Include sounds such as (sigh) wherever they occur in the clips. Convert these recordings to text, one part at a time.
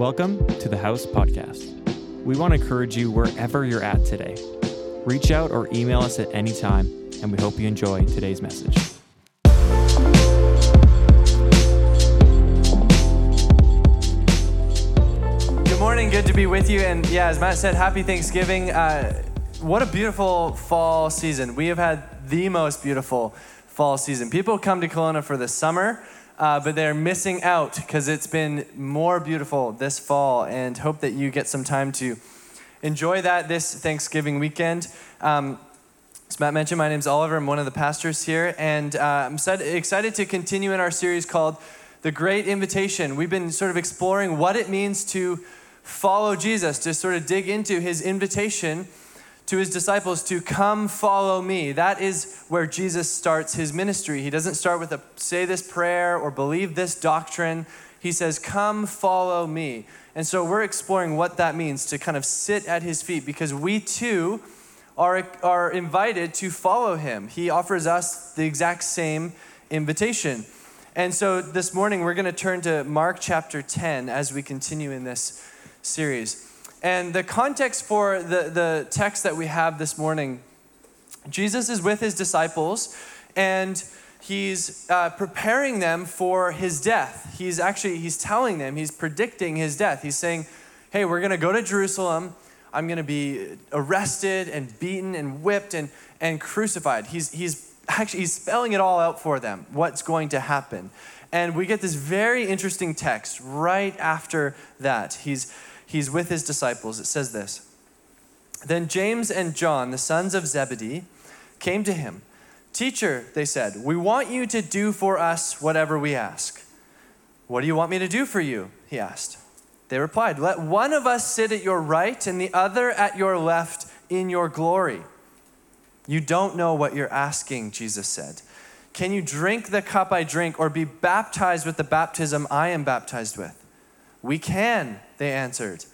Welcome to the House Podcast. We want to encourage you wherever you're at today. Reach out or email us at any time, and we hope you enjoy today's message. Good morning, good to be with you. And yeah, as Matt said, happy Thanksgiving. Uh, what a beautiful fall season. We have had the most beautiful fall season. People come to Kelowna for the summer, uh, but they're missing out because it's been more beautiful this fall. And hope that you get some time to enjoy that this Thanksgiving weekend. Um, as Matt mentioned, my name's Oliver. I'm one of the pastors here, and uh, I'm excited to continue in our series called The Great Invitation. We've been sort of exploring what it means to follow Jesus, to sort of dig into his invitation to his disciples to come follow me. That is where Jesus starts his ministry. He doesn't start with a say this prayer or believe this doctrine. He says, Come follow me. And so we're exploring what that means to kind of sit at his feet because we too are, are invited to follow him. He offers us the exact same invitation. And so this morning we're going to turn to Mark chapter 10 as we continue in this series. And the context for the, the text that we have this morning Jesus is with his disciples and he's uh, preparing them for his death. He's actually, he's telling them, he's predicting his death. He's saying, hey, we're going to go to Jerusalem. I'm going to be arrested and beaten and whipped and, and crucified. He's, he's actually, he's spelling it all out for them, what's going to happen. And we get this very interesting text right after that. He's, he's with his disciples. It says this Then James and John, the sons of Zebedee, came to him. Teacher, they said, we want you to do for us whatever we ask. What do you want me to do for you? He asked. They replied, Let one of us sit at your right and the other at your left in your glory. You don't know what you're asking, Jesus said. Can you drink the cup I drink or be baptized with the baptism I am baptized with? We can, they answered.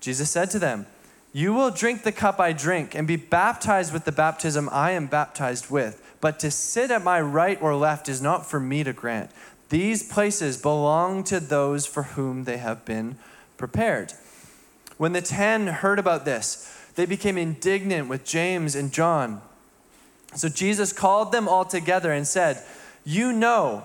Jesus said to them, You will drink the cup I drink and be baptized with the baptism I am baptized with, but to sit at my right or left is not for me to grant. These places belong to those for whom they have been prepared. When the ten heard about this, they became indignant with James and John. So Jesus called them all together and said, You know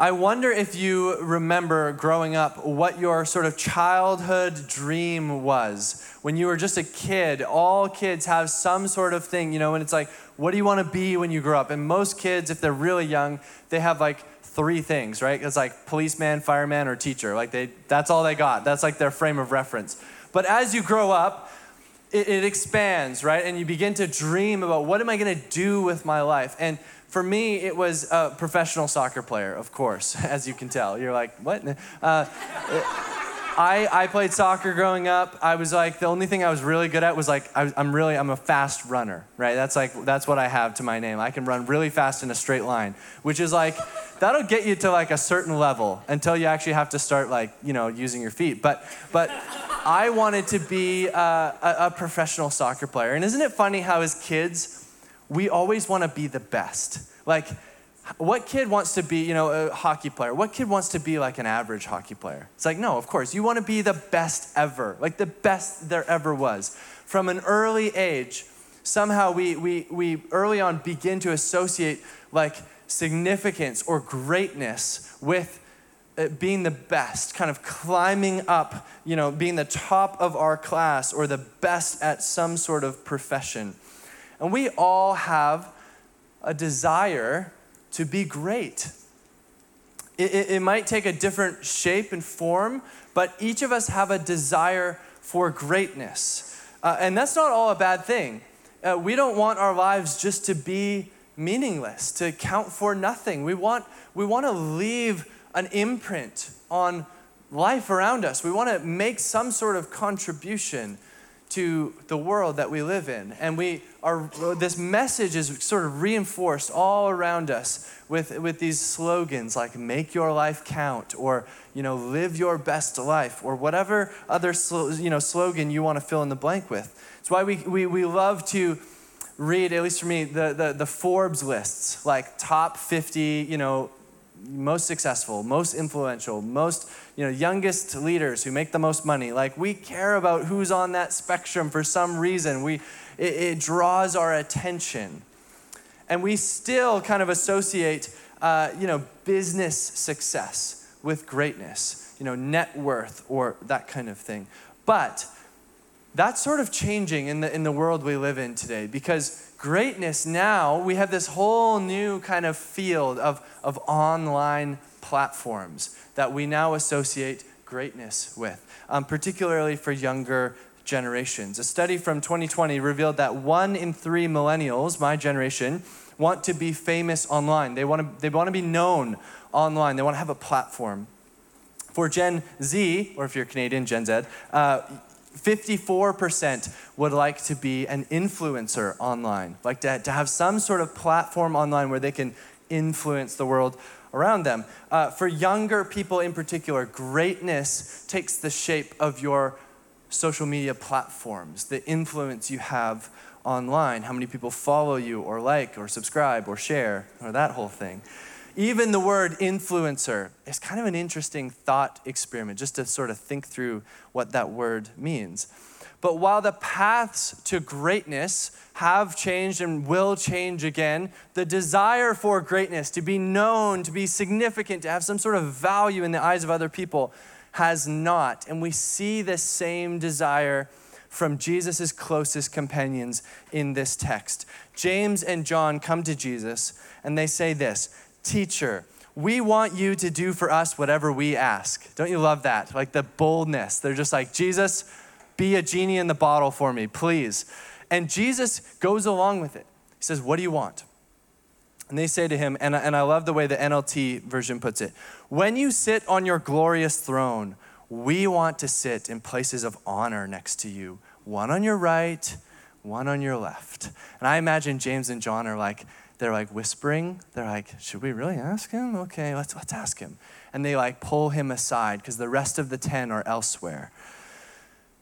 I wonder if you remember growing up what your sort of childhood dream was. When you were just a kid, all kids have some sort of thing, you know, and it's like, what do you want to be when you grow up? And most kids, if they're really young, they have like three things, right? It's like policeman, fireman, or teacher. Like they, that's all they got. That's like their frame of reference. But as you grow up, it, it expands, right? And you begin to dream about what am I going to do with my life? And for me, it was a professional soccer player, of course, (laughs) as you can tell. You're like, what? Uh, I, I played soccer growing up. I was like, the only thing I was really good at was like, I, am really, I'm a fast runner, right? That's like, that's what I have to my name. I can run really fast in a straight line, which is like, that'll get you to like a certain level until you actually have to start like, you know, using your feet. But, but I wanted to be uh, a, a professional soccer player. And isn't it funny how as kids, we always want to be the best. Like, what kid wants to be, you know, a hockey player? What kid wants to be like an average hockey player? It's like, no, of course. You want to be the best ever, like the best there ever was. From an early age, somehow we, we, we early on begin to associate like significance or greatness with uh, being the best, kind of climbing up, you know, being the top of our class or the best at some sort of profession. And we all have a desire to be great. It, it, it, might take a different shape and form, but each of us have a desire for greatness. Uh, and that's not all a bad thing. Uh, we don't want our lives just to be meaningless, to count for nothing. We want, we want to leave an imprint on life around us. We want to make some sort of contribution to the world that we live in. And we are, this message is sort of reinforced all around us with, with these slogans like make your life count or, you know, live your best life or whatever other, you know, slogan you want to fill in the blank with. It's why we, we, we love to read, at least for me, the, the, the Forbes lists, like top 50, you know, most successful, most influential, most you know, youngest leaders who make the most money. Like we care about who's on that spectrum for some reason. We, it, it draws our attention. And we still kind of associate, uh, you know, business success with greatness, you know, net worth or that kind of thing. But that's sort of changing in the, in the world we live in today because greatness now, we have this whole new kind of field of, of online platforms that we now associate greatness with, um, particularly for younger generations. A study from 2020 revealed that one in three millennials, my generation, want to be famous online. They want to, they want to be known online, they want to have a platform. For Gen Z, or if you're Canadian, Gen Z, uh, 54% would like to be an influencer online, like to, to have some sort of platform online where they can influence the world around them. Uh, for younger people in particular, greatness takes the shape of your social media platforms, the influence you have online, how many people follow you or like or subscribe or share, or that whole thing. Even the word influencer is kind of an interesting thought experiment, just to sort of think through what that word means. But while the paths to greatness have changed and will change again, the desire for greatness, to be known, to be significant, to have some sort of value in the eyes of other people, has not. And we see the same desire from Jesus' closest companions in this text. James and John come to Jesus and they say this Teacher, we want you to do for us whatever we ask. Don't you love that? Like the boldness. They're just like, Jesus, be a genie in the bottle for me, please. And Jesus goes along with it. He says, What do you want? And they say to him, and, and I love the way the NLT version puts it When you sit on your glorious throne, we want to sit in places of honor next to you, one on your right, one on your left. And I imagine James and John are like, they're like whispering. They're like, should we really ask him? Okay, let's, let's ask him. And they like pull him aside because the rest of the 10 are elsewhere.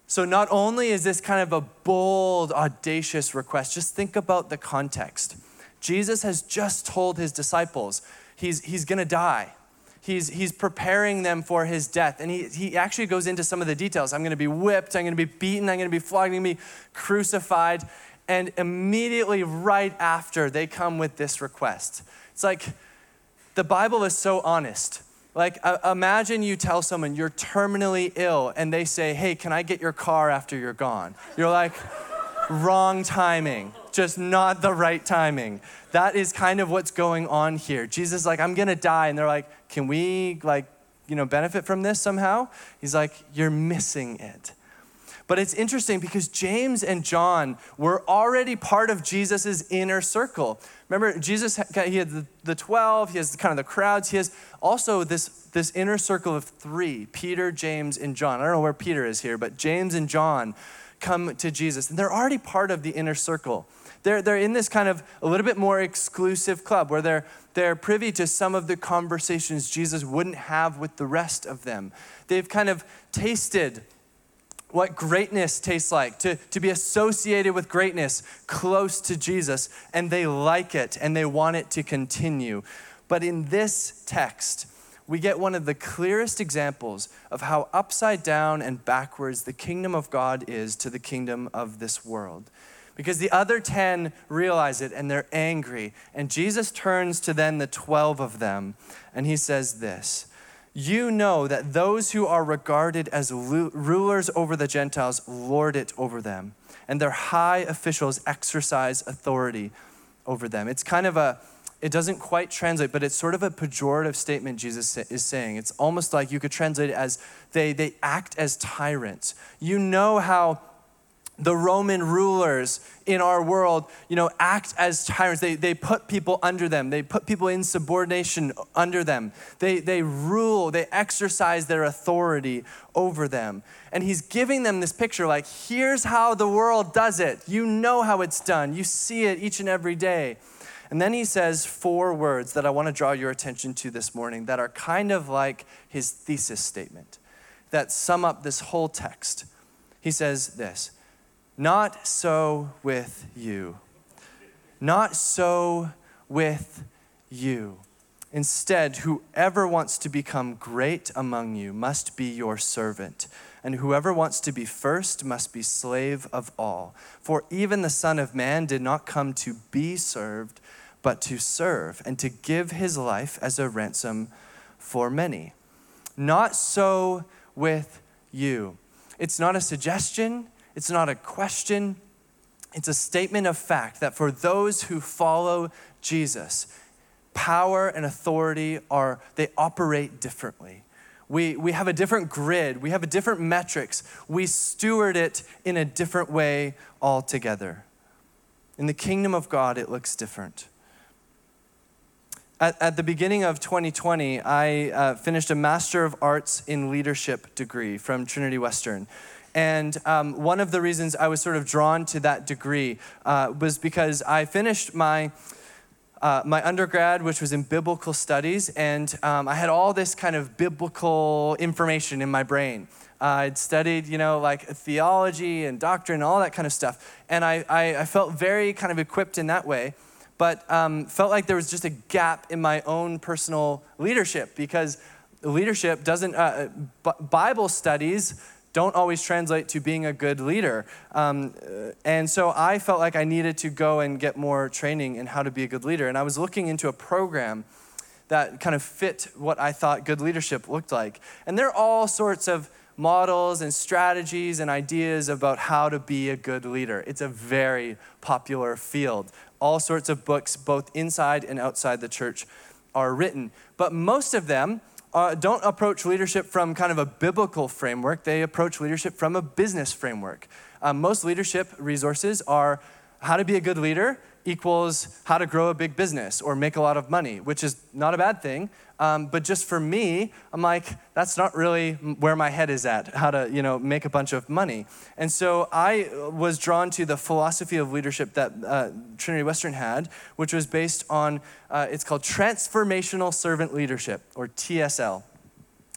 So, not only is this kind of a bold, audacious request, just think about the context. Jesus has just told his disciples he's, he's going to die. He's, he's preparing them for his death. And he, he actually goes into some of the details. I'm going to be whipped, I'm going to be beaten, I'm going to be flogged, I'm going to be crucified. And immediately, right after, they come with this request. It's like the Bible is so honest. Like, uh, imagine you tell someone you're terminally ill and they say, Hey, can I get your car after you're gone? You're like, Wrong timing, just not the right timing. That is kind of what's going on here. Jesus is like, I'm gonna die. And they're like, Can we, like, you know, benefit from this somehow? He's like, You're missing it. But it's interesting because James and John were already part of Jesus' inner circle. Remember, Jesus, he had the 12, he has kind of the crowds, he has also this, this inner circle of three Peter, James, and John. I don't know where Peter is here, but James and John come to Jesus, and they're already part of the inner circle. They're, they're in this kind of a little bit more exclusive club where they're, they're privy to some of the conversations Jesus wouldn't have with the rest of them. They've kind of tasted what greatness tastes like, to, to be associated with greatness close to Jesus, and they like it and they want it to continue. But in this text, we get one of the clearest examples of how upside down and backwards the kingdom of God is to the kingdom of this world. Because the other 10 realize it and they're angry. And Jesus turns to then the 12 of them and he says this you know that those who are regarded as rulers over the Gentiles lord it over them, and their high officials exercise authority over them. It's kind of a, it doesn't quite translate, but it's sort of a pejorative statement Jesus is saying. It's almost like you could translate it as they, they act as tyrants. You know how the Roman rulers in our world, you know, act as tyrants. They, they put people under them. They put people in subordination under them. They, they rule, they exercise their authority over them. And he's giving them this picture like, here's how the world does it. You know how it's done. You see it each and every day. And then he says four words that I want to draw your attention to this morning that are kind of like his thesis statement that sum up this whole text. He says this not so with you. Not so with you. Instead, whoever wants to become great among you must be your servant, and whoever wants to be first must be slave of all. For even the Son of Man did not come to be served, but to serve, and to give his life as a ransom for many. Not so with you. It's not a suggestion, it's not a question, it's a statement of fact that for those who follow Jesus, power and authority are, they operate differently. We, we have a different grid, we have a different metrics, we steward it in a different way altogether. In the kingdom of God, it looks different. At, at the beginning of 2020, I uh, finished a Master of Arts in Leadership degree from Trinity Western. And um, one of the reasons I was sort of drawn to that degree uh, was because I finished my. Uh, my undergrad, which was in biblical studies, and um, I had all this kind of biblical information in my brain. Uh, I'd studied, you know, like theology and doctrine, all that kind of stuff. And I, I, I felt very kind of equipped in that way, but um, felt like there was just a gap in my own personal leadership because leadership doesn't, uh, uh Bible studies don't always translate to being a good leader. Um, and so I felt like I needed to go and get more training in how to be a good leader. And I was looking into a program that kind of fit what I thought good leadership looked like. And there are all sorts of models and strategies and ideas about how to be a good leader. It's a very popular field. All sorts of books, both inside and outside the church, are written. But most of them uh, don't approach leadership from kind of a biblical framework, they approach leadership from a business framework. Um, most leadership resources are how to be a good leader equals how to grow a big business or make a lot of money, which is not a bad thing. Um, but just for me, I'm like, that's not really where my head is at, how to, you know, make a bunch of money. And so I was drawn to the philosophy of leadership that uh, Trinity Western had, which was based on, uh, it's called Transformational Servant Leadership, or TSL,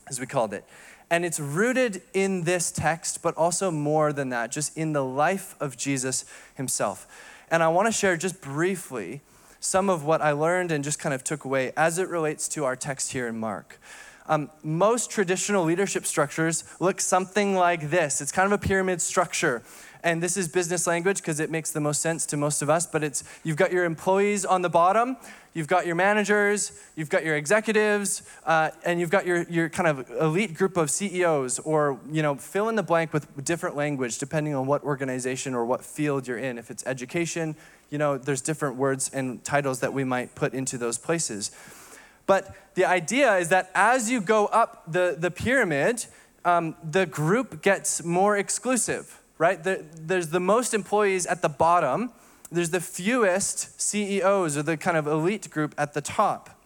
as we called it. And it's rooted in this text, but also more than that, just in the life of Jesus himself. And I want to share just briefly some of what I learned and just kind of took away as it relates to our text here in Mark. Um, most traditional leadership structures look something like this it's kind of a pyramid structure. And this is business language because it makes the most sense to most of us, but it's you've got your employees on the bottom, you've got your managers, you've got your executives, uh, and you've got your, your kind of elite group of CEOs, or you know, fill in the blank with different language depending on what organization or what field you're in. If it's education, you know, there's different words and titles that we might put into those places. But the idea is that as you go up the, the pyramid, um, the group gets more exclusive, right? The, there's the most employees at the bottom, there's the fewest CEOs or the kind of elite group at the top.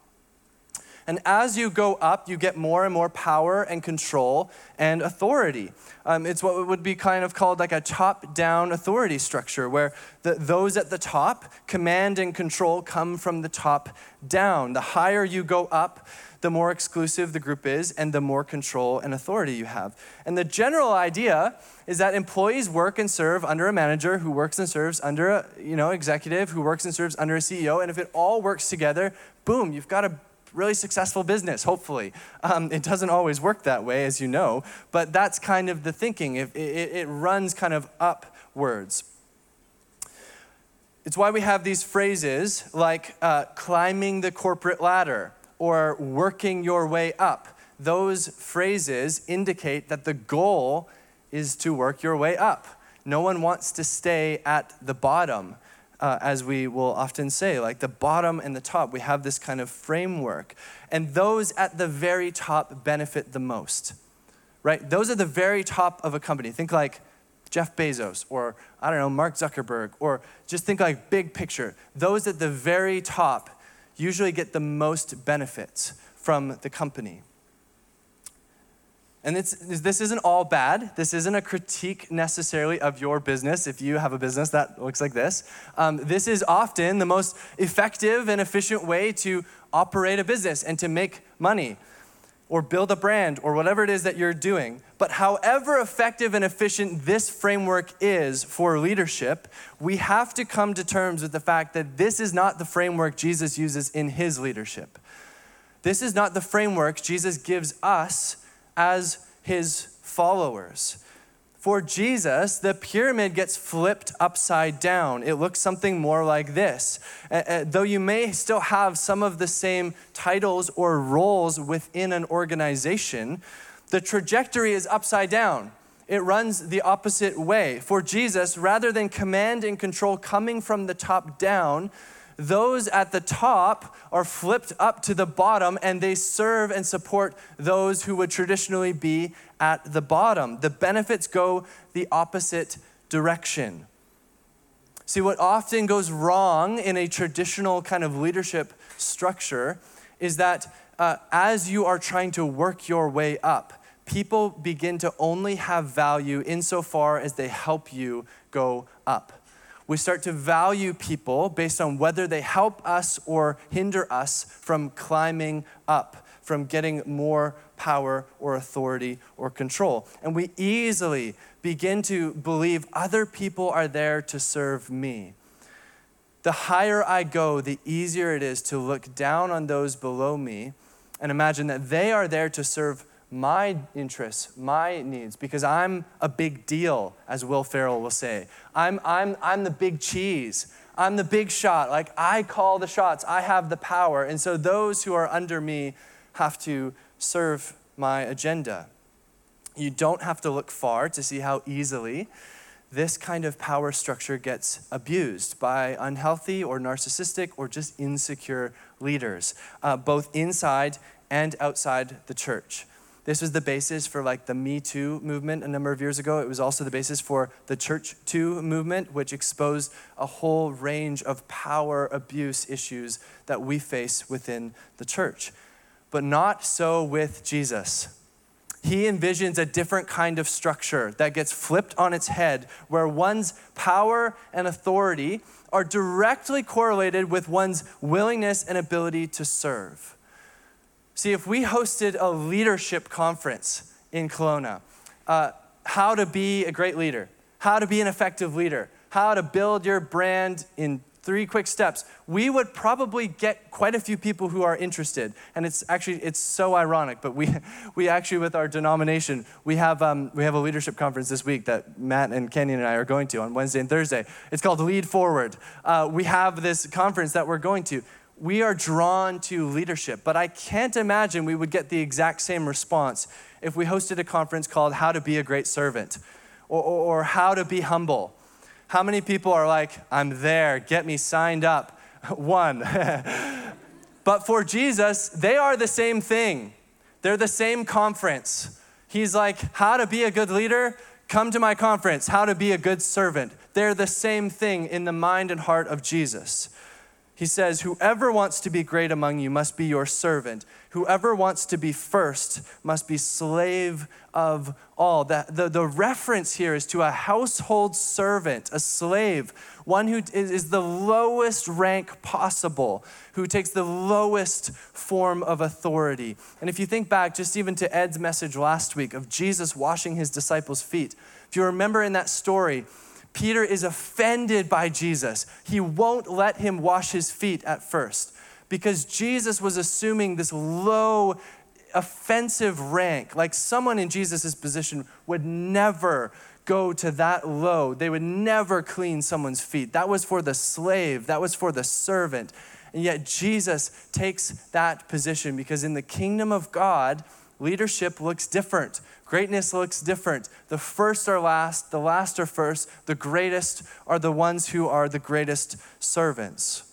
And as you go up, you get more and more power and control and authority. Um, it's what would be kind of called like a top down authority structure, where the, those at the top, command and control come from the top down. The higher you go up, the more exclusive the group is and the more control and authority you have. And the general idea is that employees work and serve under a manager who works and serves under a you know executive who works and serves under a CEO and if it all works together, boom, you've got a really successful business, hopefully. Um, it doesn't always work that way, as you know, but that's kind of the thinking. It, it, it runs kind of upwards. It's why we have these phrases like uh, climbing the corporate ladder or working your way up. Those phrases indicate that the goal is to work your way up. No one wants to stay at the bottom uh, as we will often say, like the bottom and the top. We have this kind of framework. And those at the very top benefit the most, right? Those are the very top of a company. Think like Jeff Bezos or, I don't know, Mark Zuckerberg, or just think like big picture. Those at the very top usually get the most benefits from the company. And this, this isn't all bad. This isn't a critique necessarily of your business if you have a business that looks like this. Um, this is often the most effective and efficient way to operate a business and to make money or build a brand or whatever it is that you're doing. But however effective and efficient this framework is for leadership, we have to come to terms with the fact that this is not the framework Jesus uses in his leadership. This is not the framework Jesus gives us as his followers. For Jesus, the pyramid gets flipped upside down. It looks something more like this. Uh, though you may still have some of the same titles or roles within an organization, the trajectory is upside down. It runs the opposite way. For Jesus, rather than command and control coming from the top down, those at the top are flipped up to the bottom and they serve and support those who would traditionally be at the bottom. The benefits go the opposite direction. See, what often goes wrong in a traditional kind of leadership structure is that uh, as you are trying to work your way up, people begin to only have value insofar as they help you go up we start to value people based on whether they help us or hinder us from climbing up, from getting more power or authority or control. And we easily begin to believe other people are there to serve me. The higher I go, the easier it is to look down on those below me and imagine that they are there to serve my interests, my needs, because I'm a big deal, as Will Ferrell will say. I'm, I'm, I'm the big cheese. I'm the big shot. Like, I call the shots. I have the power. And so those who are under me have to serve my agenda. You don't have to look far to see how easily this kind of power structure gets abused by unhealthy or narcissistic or just insecure leaders, uh, both inside and outside the church. This was the basis for like the Me Too movement a number of years ago. It was also the basis for the Church Too movement, which exposed a whole range of power abuse issues that we face within the church. But not so with Jesus. He envisions a different kind of structure that gets flipped on its head, where one's power and authority are directly correlated with one's willingness and ability to serve. See, if we hosted a leadership conference in Kelowna, uh, how to be a great leader, how to be an effective leader, how to build your brand in three quick steps we would probably get quite a few people who are interested. And it's actually it's so ironic but we (laughs) we actually with our denomination we have um, we have a leadership conference this week that matt and kenyon and i are going to on wednesday and thursday. It's called lead forward. Uh, we have this conference that we're going to we are drawn to leadership. But I can't imagine we would get the exact same response if we hosted a conference called How to Be a Great Servant or, or, or How to Be Humble. How many people are like, I'm there, get me signed up? (laughs) One. (laughs) but for Jesus, they are the same thing, they're the same conference. He's like, How to be a good leader? Come to my conference. How to be a good servant. They're the same thing in the mind and heart of Jesus. He says, Whoever wants to be great among you must be your servant. Whoever wants to be first must be slave of all. The, the, the reference here is to a household servant, a slave, one who is, is the lowest rank possible, who takes the lowest form of authority. And if you think back just even to Ed's message last week of Jesus washing his disciples' feet, if you remember in that story, Peter is offended by Jesus. He won't let him wash his feet at first because Jesus was assuming this low, offensive rank. Like someone in Jesus' position would never go to that low. They would never clean someone's feet. That was for the slave, that was for the servant. And yet Jesus takes that position because in the kingdom of God, leadership looks different. Greatness looks different. The first are last, the last are first, the greatest are the ones who are the greatest servants.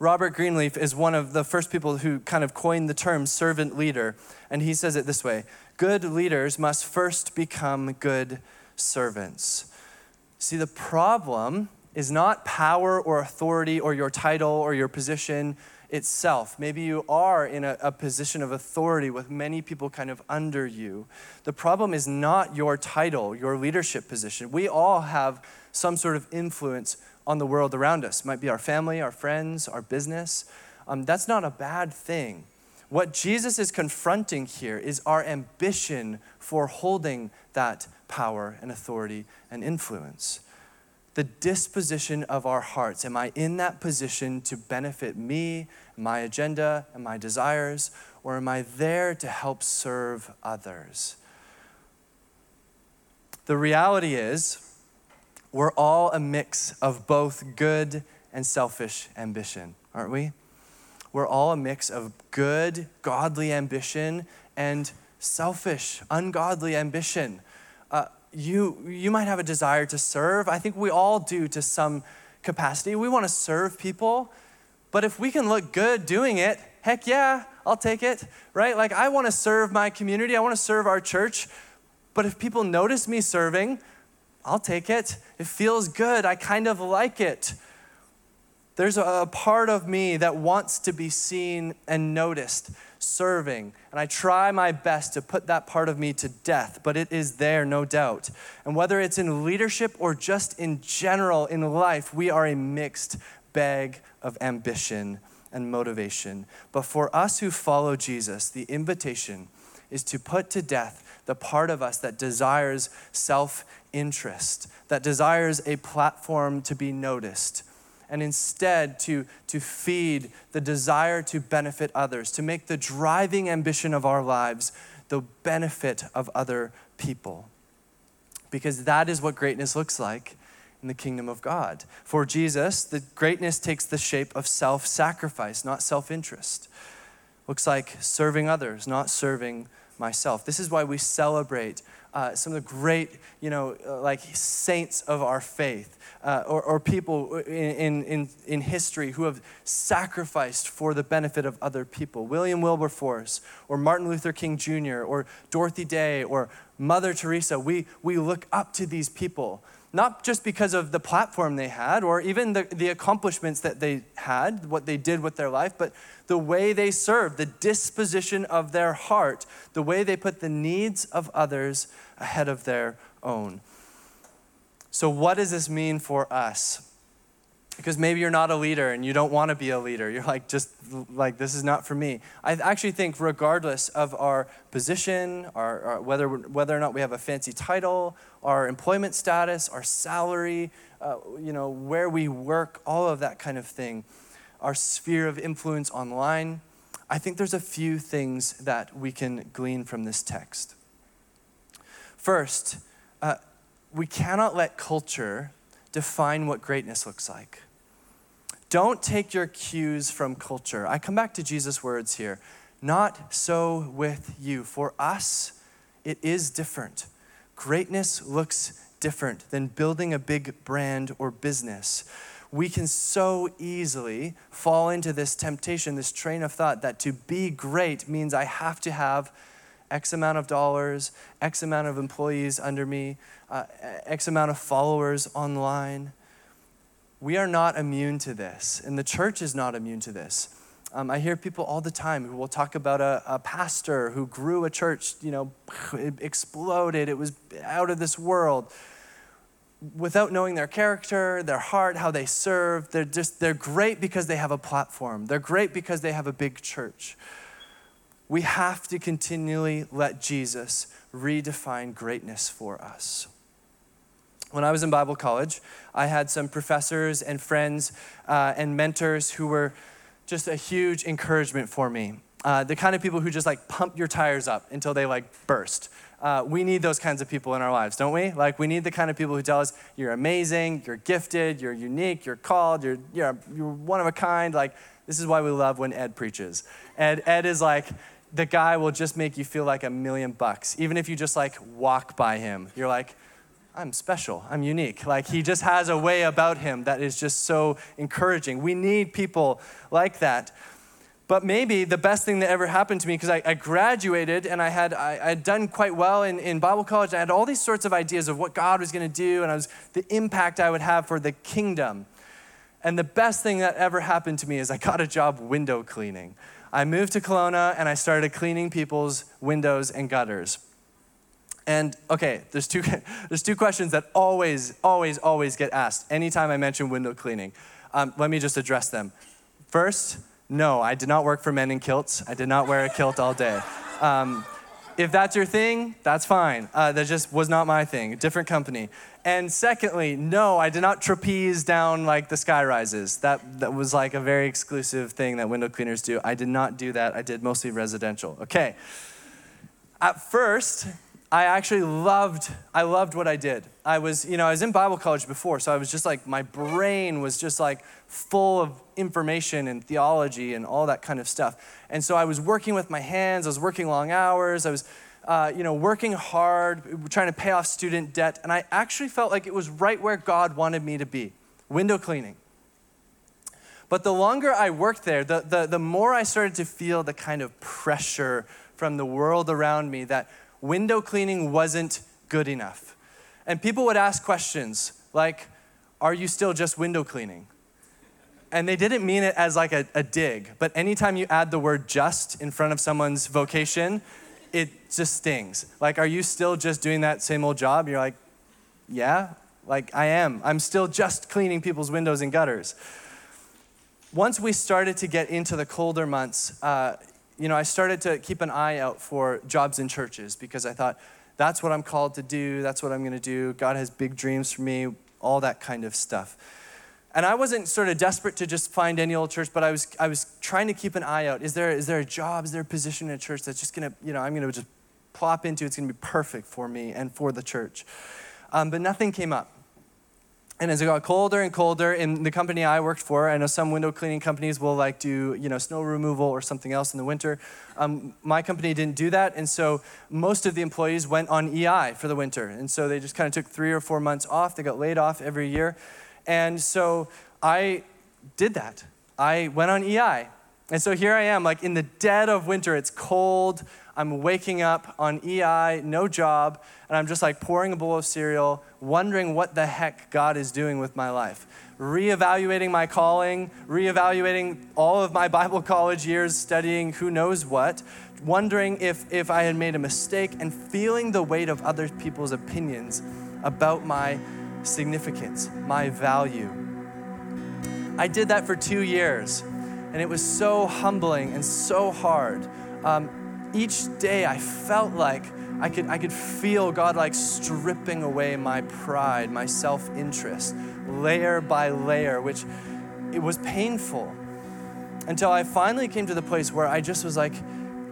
Robert Greenleaf is one of the first people who kind of coined the term servant leader, and he says it this way Good leaders must first become good servants. See, the problem is not power or authority or your title or your position itself. Maybe you are in a, a, position of authority with many people kind of under you. The problem is not your title, your leadership position. We all have some sort of influence on the world around us. It might be our family, our friends, our business. Um, that's not a bad thing. What Jesus is confronting here is our ambition for holding that power and authority and influence. The disposition of our hearts. Am I in that position to benefit me, my agenda, and my desires, or am I there to help serve others? The reality is, we're all a mix of both good and selfish ambition, aren't we? we're all a mix of good, godly ambition and selfish, ungodly ambition. Uh, you, you might have a desire to serve. I think we all do to some capacity. We want to serve people, but if we can look good doing it, heck yeah, I'll take it, right? Like, I want to serve my community, I want to serve our church, but if people notice me serving, I'll take it. It feels good, I kind of like it. There's a part of me that wants to be seen and noticed serving. And I try my best to put that part of me to death, but it is there, no doubt. And whether it's in leadership or just in general in life, we are a mixed bag of ambition and motivation. But for us who follow Jesus, the invitation is to put to death the part of us that desires self interest, that desires a platform to be noticed and instead to, to feed the desire to benefit others, to make the driving ambition of our lives the benefit of other people. Because that is what greatness looks like in the kingdom of God. For Jesus, the greatness takes the shape of self sacrifice, not self interest. Looks like serving others, not serving myself. This is why we celebrate uh, some of the great, you know, uh, like saints of our faith uh, or, or, people in, in, in history who have sacrificed for the benefit of other people. William Wilberforce, or Martin Luther King Jr., or Dorothy Day, or Mother Teresa. We, we look up to these people, not just because of the platform they had, or even the, the accomplishments that they had, what they did with their life, but the way they served, the disposition of their heart, the way they put the needs of others ahead of their own. So, what does this mean for us? Because maybe you're not a leader and you don't want to be a leader. You're like, just like, this is not for me. I actually think, regardless of our position, our, our whether, whether or not we have a fancy title, our employment status, our salary, uh, you know, where we work, all of that kind of thing, our sphere of influence online, I think there's a few things that we can glean from this text. First, uh, we cannot let culture define what greatness looks like. Don't take your cues from culture. I come back to Jesus' words here. Not so with you. For us, it is different. Greatness looks different than building a big brand or business. We can so easily fall into this temptation, this train of thought that to be great means I have to have X amount of dollars, X amount of employees under me, uh, X amount of followers online. We are not immune to this, and the church is not immune to this. Um, I hear people all the time who will talk about a, a pastor who grew a church, you know, (sighs) it exploded, it was out of this world. Without knowing their character, their heart, how they serve, they're just they're great because they have a platform. They're great because they have a big church. We have to continually let Jesus redefine greatness for us. When I was in Bible college, I had some professors and friends uh, and mentors who were just a huge encouragement for me. Uh, the kind of people who just like pump your tires up until they like burst. Uh, we need those kinds of people in our lives, don't we? Like, we need the kind of people who tell us, you're amazing, you're gifted, you're unique, you're called, you're, you're, you're one of a kind. Like, this is why we love when Ed preaches. Ed, Ed is like, the guy will just make you feel like a million bucks. Even if you just like walk by him, you're like, I'm special, I'm unique. Like he just has a way about him that is just so encouraging. We need people like that. But maybe the best thing that ever happened to me, because I, I, graduated and I had, I, I, had done quite well in, in Bible college. I had all these sorts of ideas of what God was going to do and I was, the impact I would have for the kingdom. And the best thing that ever happened to me is I got a job window cleaning. I moved to Kelowna and I started cleaning people's windows and gutters. And okay, there's two, (laughs) there's two questions that always, always, always get asked anytime I mention window cleaning. Um, let me just address them. First, no, I did not work for men in kilts. I did not wear a kilt all day. Um, if that's your thing, that's fine. Uh, that just was not my thing, different company. And secondly, no, I did not trapeze down like the sky rises. That, that was like a very exclusive thing that window cleaners do. I did not do that. I did mostly residential. Okay. At first, I actually loved, I loved what I did. I was, you know, I was in Bible college before, so I was just like, my brain was just like full of information and theology and all that kind of stuff. And so I was working with my hands, I was working long hours, I was, uh, you know, working hard, trying to pay off student debt, and I actually felt like it was right where God wanted me to be window cleaning. But the longer I worked there, the, the, the more I started to feel the kind of pressure from the world around me that window cleaning wasn't good enough. And people would ask questions like, Are you still just window cleaning? And they didn't mean it as like a, a dig, but anytime you add the word just in front of someone's vocation, it just stings. Like, are you still just doing that same old job? You're like, yeah, like I am. I'm still just cleaning people's windows and gutters. Once we started to get into the colder months, uh, you know, I started to keep an eye out for jobs in churches because I thought, that's what I'm called to do. That's what I'm going to do. God has big dreams for me, all that kind of stuff. And I wasn't sort of desperate to just find any old church, but I was, I was trying to keep an eye out. Is there, is there a job? Is there a position in a church that's just going to, you know, I'm going to just plop into? It's going to be perfect for me and for the church. Um, but nothing came up. And as it got colder and colder, in the company I worked for, I know some window cleaning companies will like do, you know, snow removal or something else in the winter. Um, my company didn't do that, and so most of the employees went on EI for the winter. And so they just kind of took three or four months off. They got laid off every year. And so I did that. I went on EI. And so here I am, like in the dead of winter, it's cold. I'm waking up on EI, no job, and I'm just like pouring a bowl of cereal, wondering what the heck God is doing with my life. Reevaluating my calling, reevaluating all of my Bible college years studying who knows what, wondering if, if I had made a mistake, and feeling the weight of other people's opinions about my significance, my value. I did that for two years, and it was so humbling and so hard. Um, each day I felt like I could, I could feel God like stripping away my pride, my self interest, layer by layer, which it was painful until I finally came to the place where I just was like,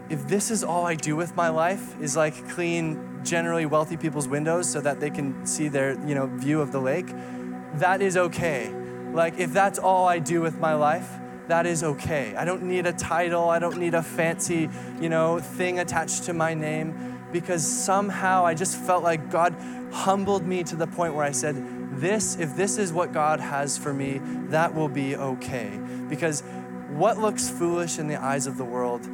if this is all I do with my life is like clean generally wealthy people's windows so that they can see their you know view of the lake, that is okay. Like if that's all I do with my life, that is okay. I don't need a title, I don't need a fancy, you know, thing attached to my name because somehow I just felt like God humbled me to the point where I said, this if this is what God has for me, that will be okay. Because what looks foolish in the eyes of the world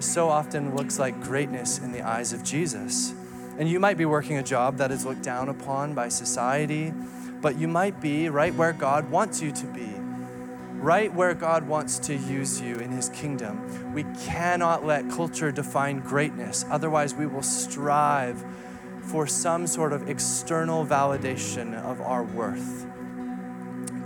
so often looks like greatness in the eyes of Jesus. And you might be working a job that is looked down upon by society, but you might be right where God wants you to be right where God wants to use you in His kingdom. We cannot let culture define greatness, otherwise, we will strive for some sort of external validation of our worth.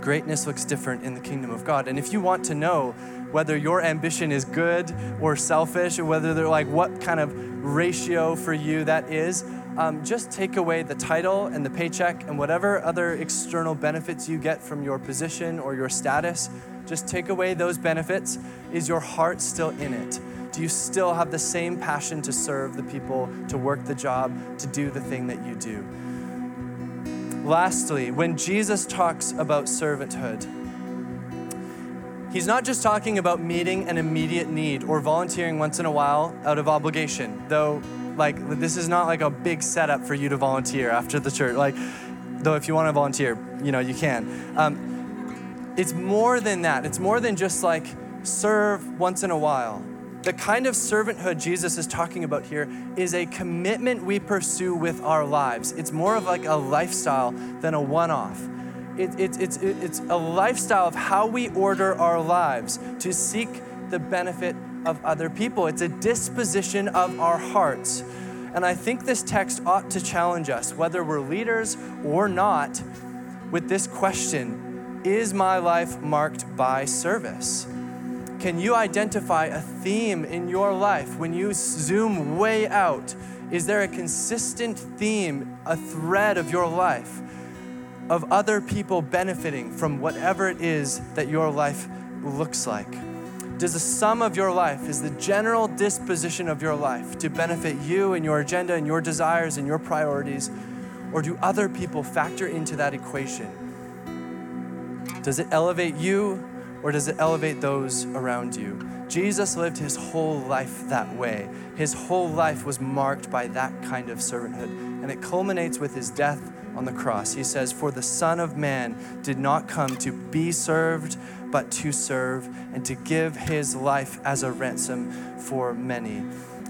Greatness looks different in the kingdom of God. And if you want to know whether your ambition is good or selfish, or whether they're like what kind of ratio for you that is, um, just take away the title and the paycheck and whatever other external benefits you get from your position or your status. Just take away those benefits. Is your heart still in it? Do you still have the same passion to serve the people, to work the job, to do the thing that you do? Lastly, when Jesus talks about servanthood, he's not just talking about meeting an immediate need or volunteering once in a while out of obligation, though like this is not like a big setup for you to volunteer after the church. Like, though if you want to volunteer, you know you can. Um, it's more than that. It's more than just like serve once in a while. The kind of servanthood Jesus is talking about here is a commitment we pursue with our lives. It's more of like a lifestyle than a one off. It, it, it's, it, it's a lifestyle of how we order our lives to seek the benefit of other people. It's a disposition of our hearts. And I think this text ought to challenge us, whether we're leaders or not, with this question Is my life marked by service? Can you identify a theme in your life when you zoom way out? Is there a consistent theme, a thread of your life of other people benefiting from whatever it is that your life looks like? Does the sum of your life, is the general disposition of your life to benefit you and your agenda and your desires and your priorities? Or do other people factor into that equation? Does it elevate you or does it elevate those around you? Jesus lived his whole life that way. His whole life was marked by that kind of servanthood. And it culminates with his death on the cross. He says, For the Son of Man did not come to be served, but to serve and to give his life as a ransom for many.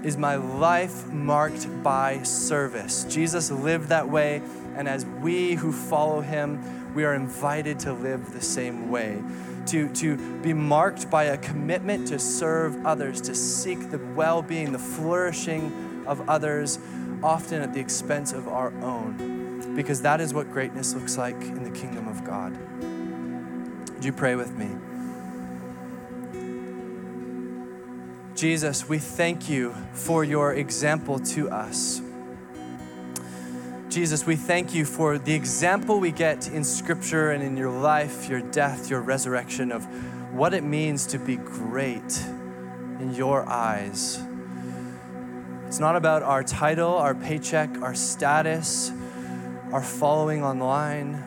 Is my life marked by service? Jesus lived that way, and as we who follow him, we are invited to live the same way to, to be marked by a commitment to serve others, to seek the well being, the flourishing of others, often at the expense of our own, because that is what greatness looks like in the kingdom of God. Would you pray with me? Jesus, we thank you for your example to us. Jesus, we thank you for the example we get in Scripture and in your life, your death, your resurrection of what it means to be great in your eyes. It's not about our title, our paycheck, our status, our following online,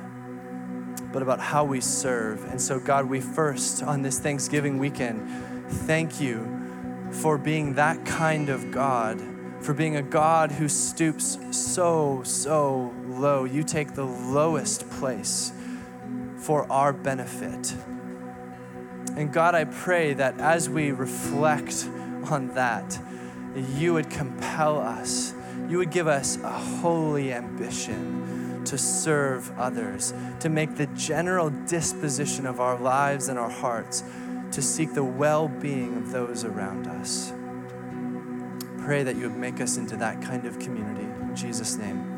but about how we serve. And so, God, we first, on this Thanksgiving weekend, thank you for being that kind of God for being a God who stoops so, so low. You take the lowest place for our benefit. And God, I pray that as we reflect on that, you would compel us, you would give us a holy ambition to serve others, to make the general disposition of our lives and our hearts to seek the well being of those around us pray that you would make us into that kind of community. In Jesus' name.